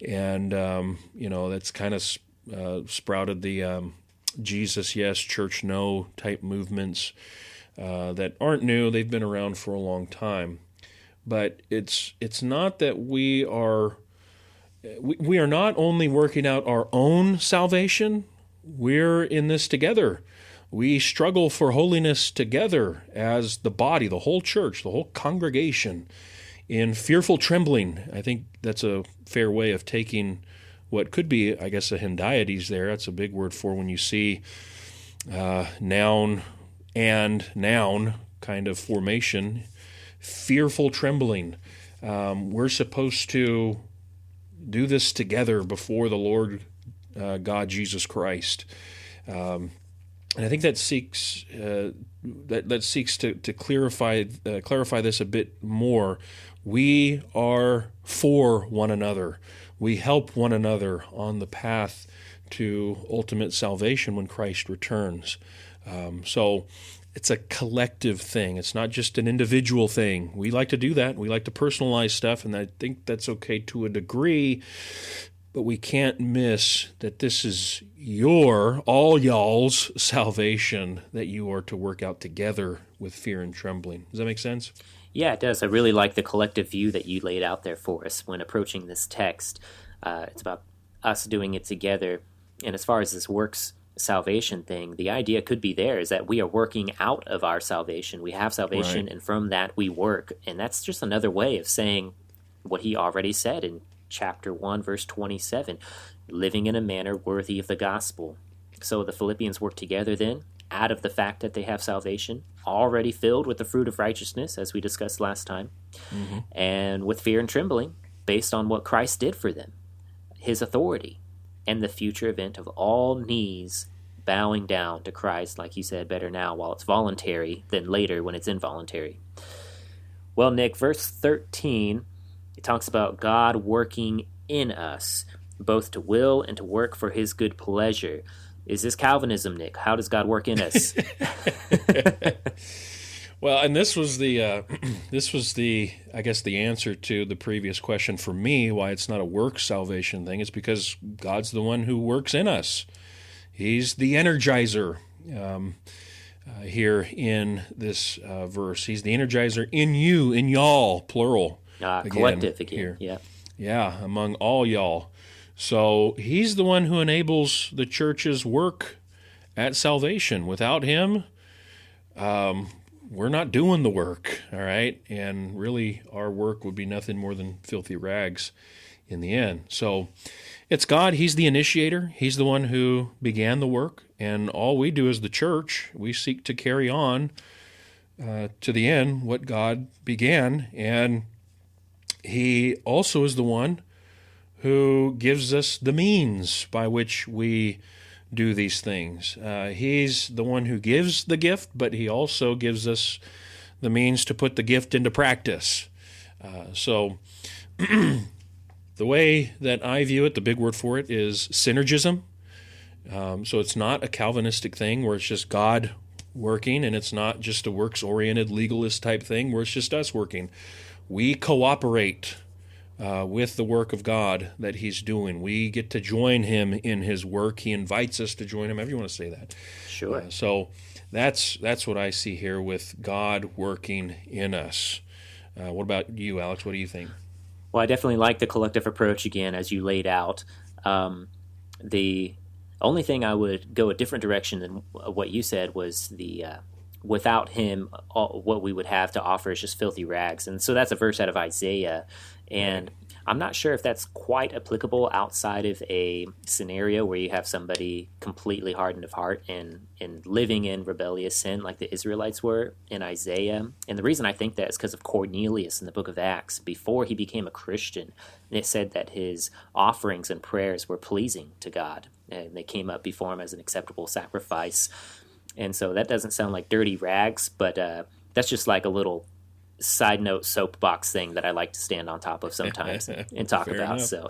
and um, you know that's kind of uh, sprouted the um, Jesus yes church no type movements uh, that aren't new. They've been around for a long time, but it's it's not that we are we, we are not only working out our own salvation. We're in this together. We struggle for holiness together as the body, the whole church, the whole congregation, in fearful trembling. I think that's a fair way of taking what could be, I guess, a hendiadys there. That's a big word for when you see uh, noun and noun kind of formation, fearful trembling. Um, we're supposed to do this together before the Lord uh, God Jesus Christ. Um, and I think that seeks uh, that, that seeks to, to clarify uh, clarify this a bit more. We are for one another. We help one another on the path to ultimate salvation when Christ returns. Um, so it's a collective thing. It's not just an individual thing. We like to do that. We like to personalize stuff, and I think that's okay to a degree. But we can't miss that this is your, all y'all's salvation that you are to work out together with fear and trembling. Does that make sense? Yeah, it does. I really like the collective view that you laid out there for us when approaching this text. Uh, it's about us doing it together. And as far as this works salvation thing, the idea could be there is that we are working out of our salvation. We have salvation, right. and from that we work. And that's just another way of saying what he already said in chapter 1, verse 27 living in a manner worthy of the gospel. So the Philippians work together then, out of the fact that they have salvation, already filled with the fruit of righteousness, as we discussed last time, mm-hmm. and with fear and trembling, based on what Christ did for them, his authority and the future event of all knees bowing down to Christ, like you said, better now while it's voluntary than later when it's involuntary. Well, Nick, verse 13, it talks about God working in us, both to will and to work for his good pleasure. Is this Calvinism, Nick? How does God work in us? Well, and this was the uh, this was the I guess the answer to the previous question for me why it's not a work salvation thing. It's because God's the one who works in us. He's the energizer. Um, uh, here in this uh, verse, he's the energizer in you, in y'all, plural. Uh, again, collective again. Here. Yeah. Yeah, among all y'all. So he's the one who enables the church's work at salvation. Without him, um, we're not doing the work, all right? And really, our work would be nothing more than filthy rags in the end. So it's God. He's the initiator, He's the one who began the work. And all we do as the church, we seek to carry on uh, to the end what God began. And He also is the one who gives us the means by which we do these things. Uh, he's the one who gives the gift, but he also gives us the means to put the gift into practice. Uh, so, the way that I view it, the big word for it is synergism. Um, so, it's not a Calvinistic thing where it's just God working, and it's not just a works oriented legalist type thing where it's just us working. We cooperate uh, with the work of God that He's doing. We get to join Him in His work. He invites us to join Him. If you want to say that, Sure. Uh, so that's that's what I see here with God working in us. Uh, what about you, Alex? What do you think? Well, I definitely like the collective approach again, as you laid out. Um, the only thing I would go a different direction than what you said was the uh, without him, all, what we would have to offer is just filthy rags. And so that's a verse out of Isaiah. And I'm not sure if that's quite applicable outside of a scenario where you have somebody completely hardened of heart and, and living in rebellious sin like the Israelites were in Isaiah. And the reason I think that is because of Cornelius in the book of Acts. Before he became a Christian, it said that his offerings and prayers were pleasing to God, and they came up before him as an acceptable sacrifice. And so that doesn't sound like dirty rags, but uh, that's just like a little side note soapbox thing that I like to stand on top of sometimes and talk Fair about. enough. So,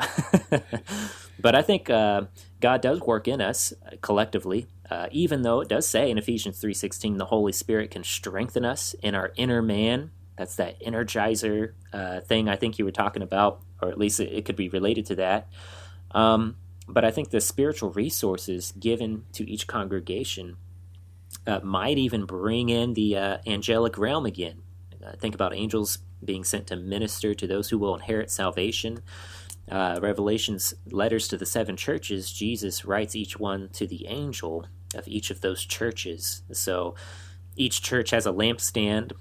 but I think uh, God does work in us uh, collectively, uh, even though it does say in Ephesians three sixteen, the Holy Spirit can strengthen us in our inner man. That's that energizer uh, thing I think you were talking about, or at least it, it could be related to that. Um, but I think the spiritual resources given to each congregation uh, might even bring in the uh, angelic realm again. Uh, think about angels being sent to minister to those who will inherit salvation. Uh, Revelation's letters to the seven churches, Jesus writes each one to the angel of each of those churches. So each church has a lampstand.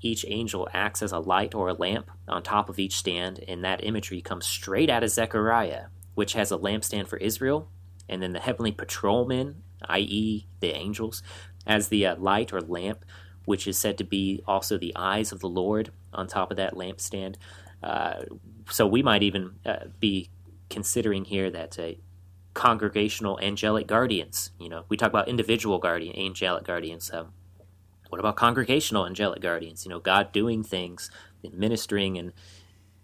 Each angel acts as a light or a lamp on top of each stand, and that imagery comes straight out of Zechariah, which has a lampstand for Israel, and then the heavenly patrolmen, i.e., the angels, as the uh, light or lamp, which is said to be also the eyes of the Lord on top of that lampstand. Uh, so we might even uh, be considering here that uh, congregational angelic guardians. You know, we talk about individual guardian, angelic guardians. Um, what about congregational angelic guardians? You know, God doing things, and ministering, and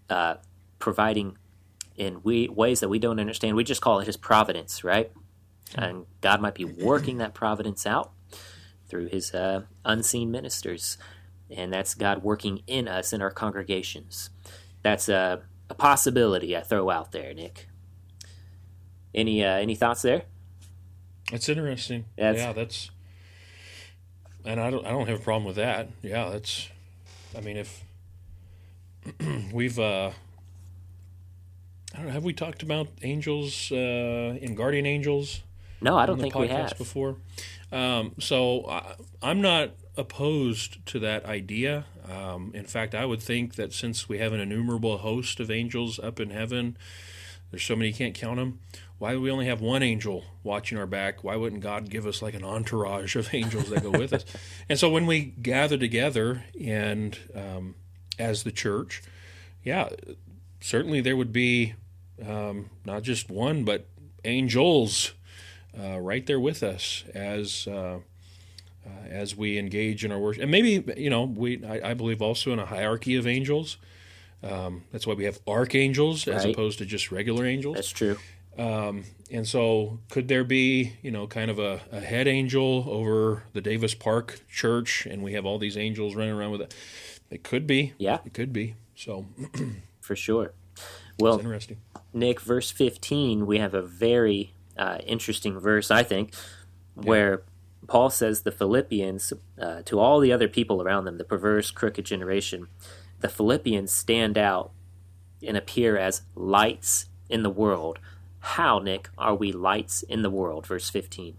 uh, providing in we, ways that we don't understand. We just call it His providence, right? And God might be working that providence out through His uh, unseen ministers, and that's God working in us in our congregations. That's a, a possibility I throw out there, Nick. Any uh, any thoughts there? That's interesting. That's- yeah, that's, and I don't, I don't have a problem with that. Yeah, that's, I mean, if we've, uh, I don't know, have we talked about angels uh, and guardian angels? No, I don't think we podcast have. before. Um, so I, I'm not opposed to that idea. Um, in fact, I would think that since we have an innumerable host of angels up in heaven, there's so many you can't count them. Why do we only have one angel watching our back? Why wouldn't God give us like an entourage of angels that go with us? And so when we gather together and um, as the church, yeah, certainly there would be um, not just one, but angels uh, right there with us as uh, uh, as we engage in our worship. And maybe you know we I, I believe also in a hierarchy of angels. Um, that's why we have archangels as opposed to just regular angels. That's true. Um, and so, could there be, you know, kind of a, a head angel over the Davis Park Church, and we have all these angels running around with it? It could be. Yeah. It could be. So, For sure. Well, interesting. Nick, verse 15, we have a very uh, interesting verse, I think, where Paul says the Philippians, uh, to all the other people around them, the perverse, crooked generation, the Philippians stand out and appear as lights in the world. How, Nick, are we lights in the world? Verse 15.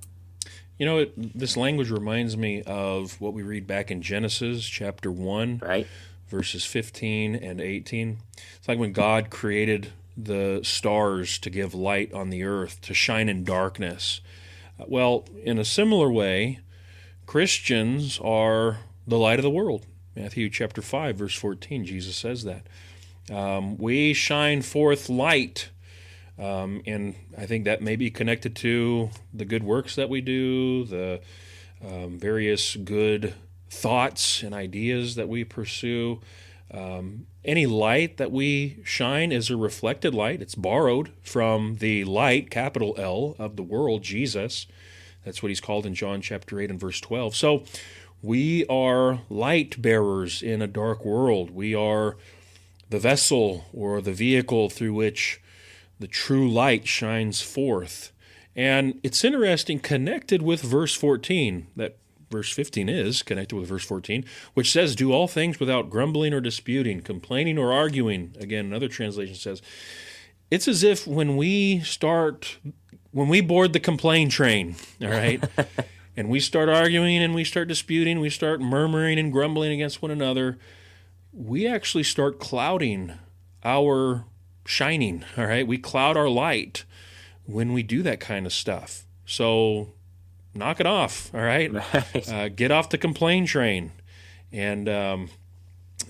You know, it, this language reminds me of what we read back in Genesis chapter 1, Right? verses 15 and 18. It's like when God created the stars to give light on the earth, to shine in darkness. Well, in a similar way, Christians are the light of the world. Matthew chapter 5, verse 14, Jesus says that. Um, we shine forth light. Um, and I think that may be connected to the good works that we do, the um, various good thoughts and ideas that we pursue. Um, any light that we shine is a reflected light. It's borrowed from the light, capital L, of the world, Jesus. That's what he's called in John chapter 8 and verse 12. So we are light bearers in a dark world. We are the vessel or the vehicle through which the true light shines forth. And it's interesting, connected with verse 14, that verse 15 is connected with verse 14, which says, Do all things without grumbling or disputing, complaining or arguing. Again, another translation says, It's as if when we start, when we board the complain train, all right, and we start arguing and we start disputing, we start murmuring and grumbling against one another, we actually start clouding our shining, all right? We cloud our light when we do that kind of stuff. So knock it off. All right, right. Uh, get off the complain train, and um,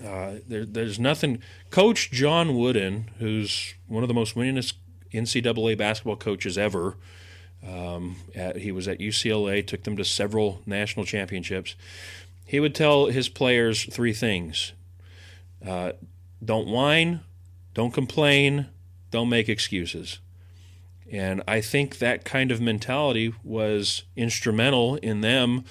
uh, there, there's nothing. Coach John Wooden, who's one of the most winningest NCAA basketball coaches ever. Um, at, he was at UCLA, took them to several national championships. He would tell his players three things: uh, don't whine, don't complain, don't make excuses. And I think that kind of mentality was instrumental in them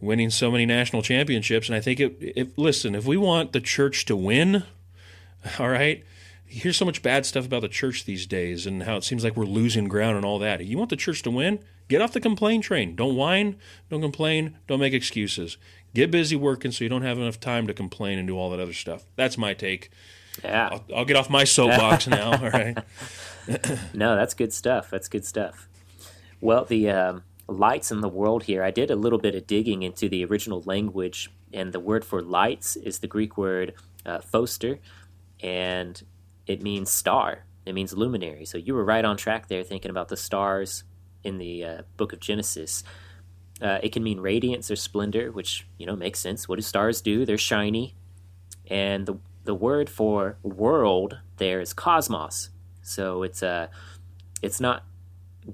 winning so many national championships. And I think it, if listen, if we want the church to win, all right, here's so much bad stuff about the church these days and how it seems like we're losing ground and all that. If You want the church to win? Get off the complain train. Don't whine, don't complain, don't make excuses. Get busy working so you don't have enough time to complain and do all that other stuff. That's my take. Yeah. I'll, I'll get off my soapbox now. All right. no, that's good stuff. That's good stuff. Well, the um, lights in the world here, I did a little bit of digging into the original language, and the word for lights is the Greek word uh, phoster, and it means star. It means luminary. So you were right on track there thinking about the stars in the uh, book of Genesis. Uh, it can mean radiance or splendor, which you know makes sense. What do stars do? They're shiny, and the the word for world there is cosmos. So it's a uh, it's not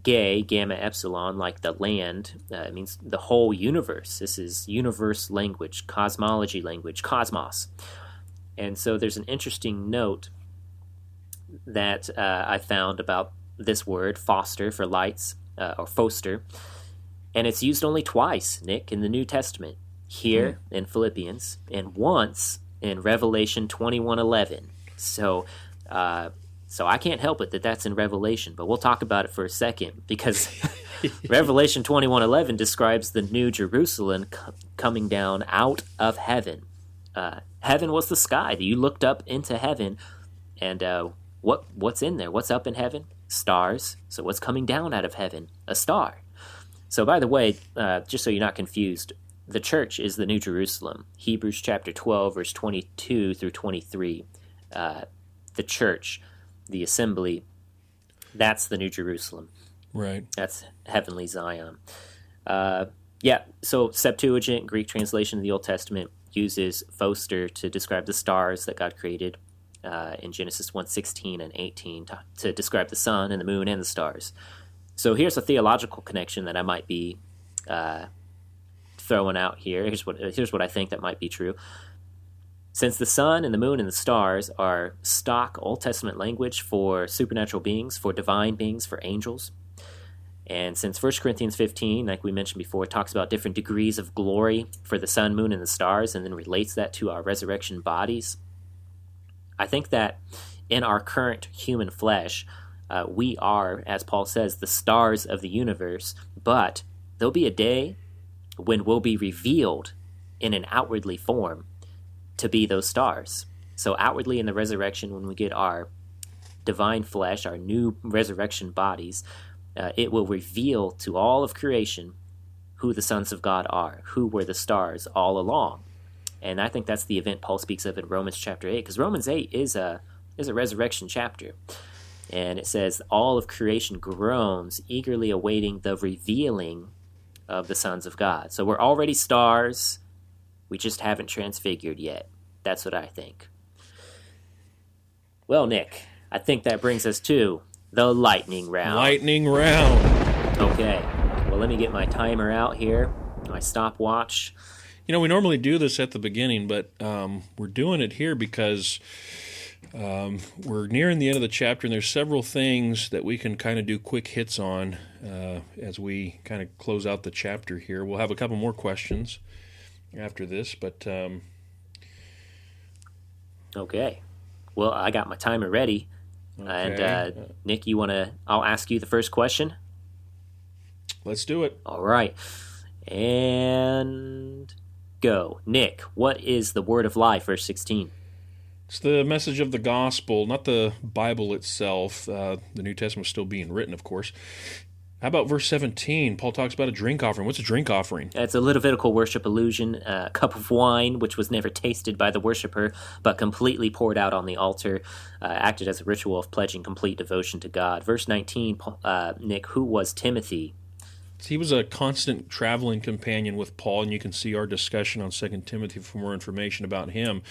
gay gamma epsilon like the land. Uh, it means the whole universe. This is universe language, cosmology language, cosmos. And so there's an interesting note that uh, I found about this word, phoster for lights uh, or phoster, and it's used only twice, Nick, in the New Testament. Here mm. in Philippians, and once in Revelation 21:11. So, uh, so I can't help it that that's in Revelation, but we'll talk about it for a second because Revelation 21:11 describes the new Jerusalem c- coming down out of heaven. Uh, heaven was the sky that you looked up into heaven, and uh, what what's in there? What's up in heaven? Stars. So what's coming down out of heaven? A star. So by the way, uh, just so you're not confused, the church is the New Jerusalem. Hebrews chapter 12, verse 22 through 23. Uh, the church, the assembly, that's the New Jerusalem. Right. That's heavenly Zion. Uh, yeah, so Septuagint, Greek translation of the Old Testament, uses Phoster to describe the stars that God created uh, in Genesis 1.16 and 18 to, to describe the sun and the moon and the stars. So here's a theological connection that I might be uh, throwing out here. Here's what here's what I think that might be true. Since the sun and the moon and the stars are stock Old Testament language for supernatural beings, for divine beings, for angels, and since 1 Corinthians 15, like we mentioned before, talks about different degrees of glory for the sun, moon, and the stars, and then relates that to our resurrection bodies, I think that in our current human flesh, uh, we are, as Paul says, the stars of the universe, but there'll be a day when we'll be revealed in an outwardly form to be those stars. So, outwardly in the resurrection, when we get our divine flesh, our new resurrection bodies, uh, it will reveal to all of creation who the sons of God are, who were the stars all along. And I think that's the event Paul speaks of in Romans chapter 8, because Romans 8 is a, is a resurrection chapter. And it says, All of creation groans, eagerly awaiting the revealing of the sons of God. So we're already stars. We just haven't transfigured yet. That's what I think. Well, Nick, I think that brings us to the lightning round. Lightning round. Okay. Well, let me get my timer out here, my stopwatch. You know, we normally do this at the beginning, but um, we're doing it here because Um, we're nearing the end of the chapter, and there's several things that we can kind of do quick hits on uh, as we kind of close out the chapter here. We'll have a couple more questions after this, but. Um, okay. Well, I got my timer ready. Okay. And uh, Nick, you want to? I'll ask you the first question. Let's do it. All right. And go. Nick, what is the word of life, verse 16? It's the message of the gospel, not the Bible itself. Uh, the New Testament was still being written, of course. How about verse 17? Paul talks about a drink offering. What's a drink offering? It's a Levitical worship allusion, a cup of wine, which was never tasted by the worshiper, but completely poured out on the altar, uh, acted as a ritual of pledging complete devotion to God. Verse 19, uh, Nick, who was Timothy? He was a constant traveling companion with Paul, and you can see our discussion on 2 Timothy for more information about him.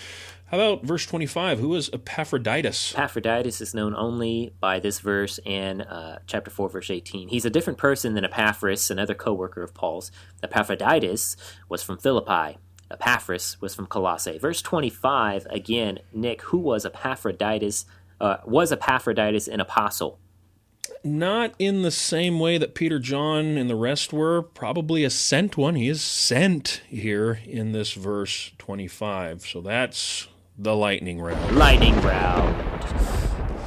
How about verse 25? Who is Epaphroditus? Epaphroditus is known only by this verse and uh, chapter 4, verse 18. He's a different person than Epaphras, another co worker of Paul's. Epaphroditus was from Philippi. Epaphras was from Colossae. Verse 25, again, Nick, who was Epaphroditus? Uh, was Epaphroditus an apostle? Not in the same way that Peter, John, and the rest were. Probably a sent one. He is sent here in this verse 25. So that's the lightning round. Lightning round.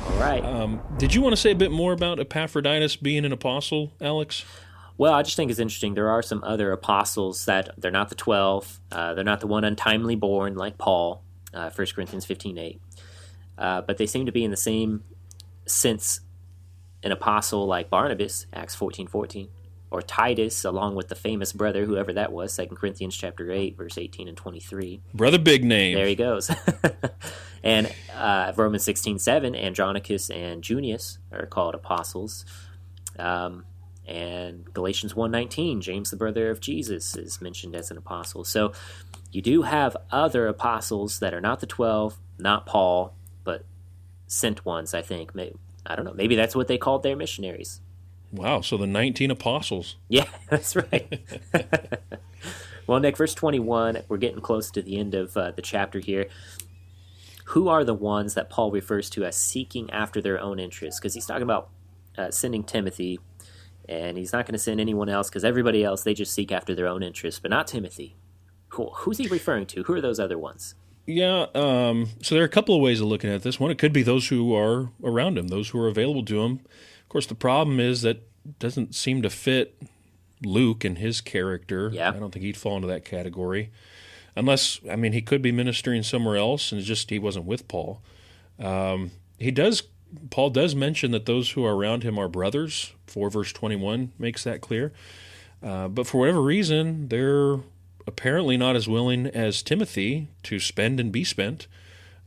All right. Um, did you want to say a bit more about Epaphroditus being an apostle, Alex? Well, I just think it's interesting. There are some other apostles that they're not the 12, uh, they're not the one untimely born like Paul, uh, 1 Corinthians 15 8. Uh, but they seem to be in the same sense an apostle like Barnabas, Acts 14 14, or Titus, along with the famous brother, whoever that was, 2 Corinthians chapter 8, verse 18 and 23. Brother Big Name. There he goes. and uh, Romans 16 7, Andronicus and Junius are called apostles. Um, and Galatians 1:19, James the brother of Jesus is mentioned as an apostle. So you do have other apostles that are not the 12, not Paul, but sent ones, I think. I don't know. Maybe that's what they called their missionaries. Wow. So the 19 apostles. Yeah, that's right. well, Nick, verse 21, we're getting close to the end of uh, the chapter here. Who are the ones that Paul refers to as seeking after their own interests? Because he's talking about uh, sending Timothy, and he's not going to send anyone else because everybody else, they just seek after their own interests, but not Timothy. Who, who's he referring to? Who are those other ones? Yeah, um, so there are a couple of ways of looking at this. One, it could be those who are around him, those who are available to him. Of course, the problem is that doesn't seem to fit Luke and his character. Yeah. I don't think he'd fall into that category. Unless, I mean, he could be ministering somewhere else and just he wasn't with Paul. Um, he does, Paul does mention that those who are around him are brothers. 4 verse 21 makes that clear. Uh, but for whatever reason, they're apparently not as willing as Timothy to spend and be spent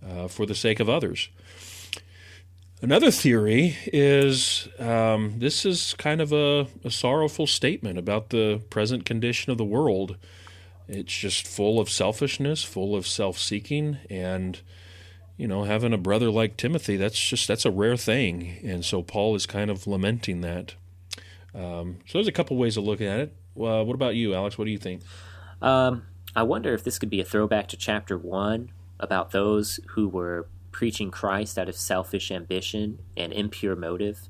uh, for the sake of others. Another theory is um, this is kind of a, a, sorrowful statement about the present condition of the world. It's just full of selfishness, full of self seeking, and you know, having a brother like Timothy, that's just that's a rare thing. And so Paul is kind of lamenting that. Um, so there's a couple ways of looking at it. Uh, what about you, Alex? What do you think? Um, I wonder if this could be a throwback to chapter one about those who were preaching Christ out of selfish ambition and impure motive.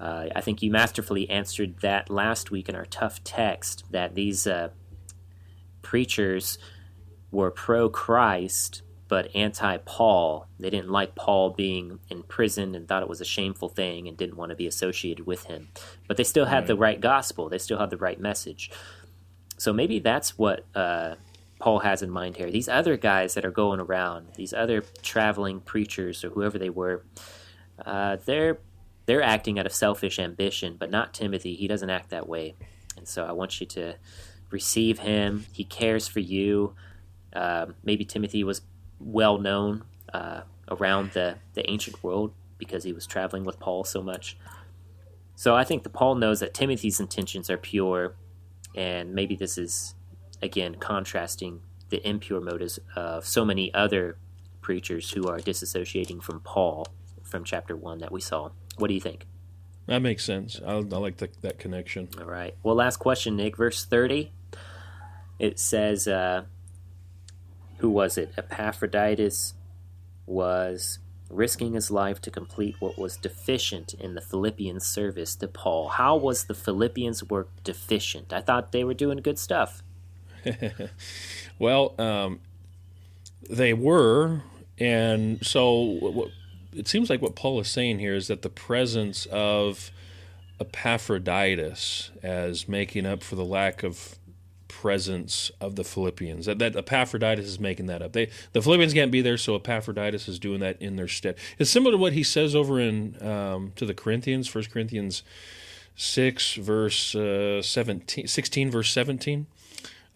Uh, I think you masterfully answered that last week in our tough text that these uh, preachers were pro Christ but anti Paul. They didn't like Paul being in prison and thought it was a shameful thing and didn't want to be associated with him. But they still had right. the right gospel, they still had the right message. So maybe that's what uh, Paul has in mind here. These other guys that are going around, these other traveling preachers or whoever they were, uh, they're they're acting out of selfish ambition, but not Timothy. He doesn't act that way, and so I want you to receive him. He cares for you. Uh, maybe Timothy was well known uh, around the the ancient world because he was traveling with Paul so much. So I think that Paul knows that Timothy's intentions are pure and maybe this is, again, contrasting the impure motives of so many other preachers who are disassociating from Paul from chapter 1 that we saw. What do you think? That makes sense. I, I like the, that connection. All right. Well, last question, Nick. Verse 30. It says, uh, who was it? Epaphroditus was risking his life to complete what was deficient in the Philippians' service to Paul. How was the Philippians' work deficient? I thought they were doing good stuff. well, um, they were, and so what, it seems like what Paul is saying here is that the presence of Epaphroditus as making up for the lack of presence of the Philippians. That, that Epaphroditus is making that up. They the Philippians can't be there, so Epaphroditus is doing that in their stead. It's similar to what he says over in um, to the Corinthians, First Corinthians six verse uh, 17, 16 verse seventeen.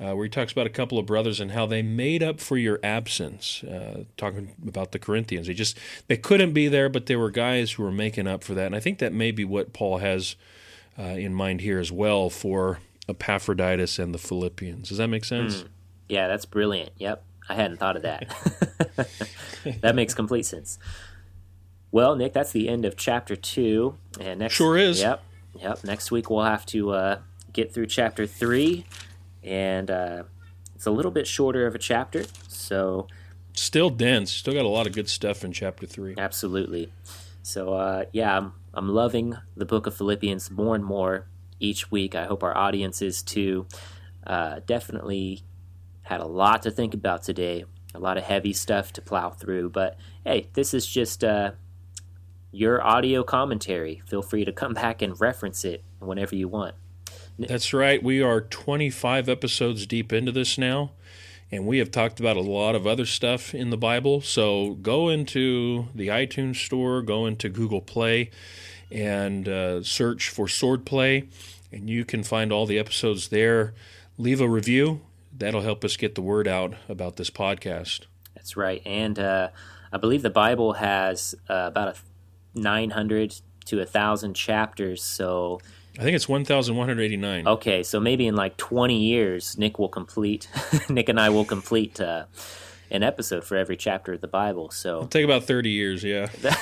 Uh, where he talks about a couple of brothers and how they made up for your absence. Uh, talking about the Corinthians, they just they couldn't be there, but there were guys who were making up for that, and I think that may be what Paul has uh, in mind here as well for Epaphroditus and the Philippians. Does that make sense? Mm. Yeah, that's brilliant. Yep, I hadn't thought of that. that makes complete sense. Well, Nick, that's the end of chapter two, and next sure is. Yep, yep. Next week we'll have to uh, get through chapter three, and uh, it's a little bit shorter of a chapter, so still dense. Still got a lot of good stuff in chapter three. Absolutely. So uh, yeah, I'm I'm loving the book of Philippians more and more each week. I hope our audience is too. Uh, definitely had a lot to think about today, a lot of heavy stuff to plow through. But hey, this is just uh, your audio commentary. Feel free to come back and reference it whenever you want. That's right. We are 25 episodes deep into this now, and we have talked about a lot of other stuff in the Bible. So go into the iTunes store, go into Google Play, and uh, search for Swordplay, and you can find all the episodes there. Leave a review. That'll help us get the word out about this podcast. That's right. And uh, I believe the Bible has uh, about a 900 to a 1,000 chapters. So I think it's 1,189. Okay, so maybe in like 20 years, Nick will complete, Nick and I will complete uh, an episode for every chapter of the Bible. So it'll take about 30 years, yeah.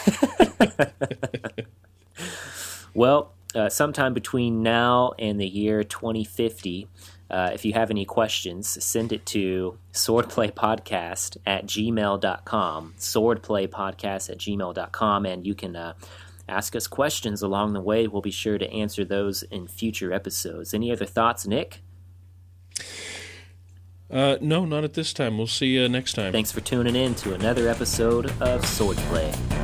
Well, uh, sometime between now and the year 2050, uh, if you have any questions, send it to swordplaypodcast at gmail.com, swordplaypodcast at gmail.com, and you can uh, ask us questions along the way. We'll be sure to answer those in future episodes. Any other thoughts, Nick? Uh, no, not at this time. We'll see you next time. Thanks for tuning in to another episode of Swordplay.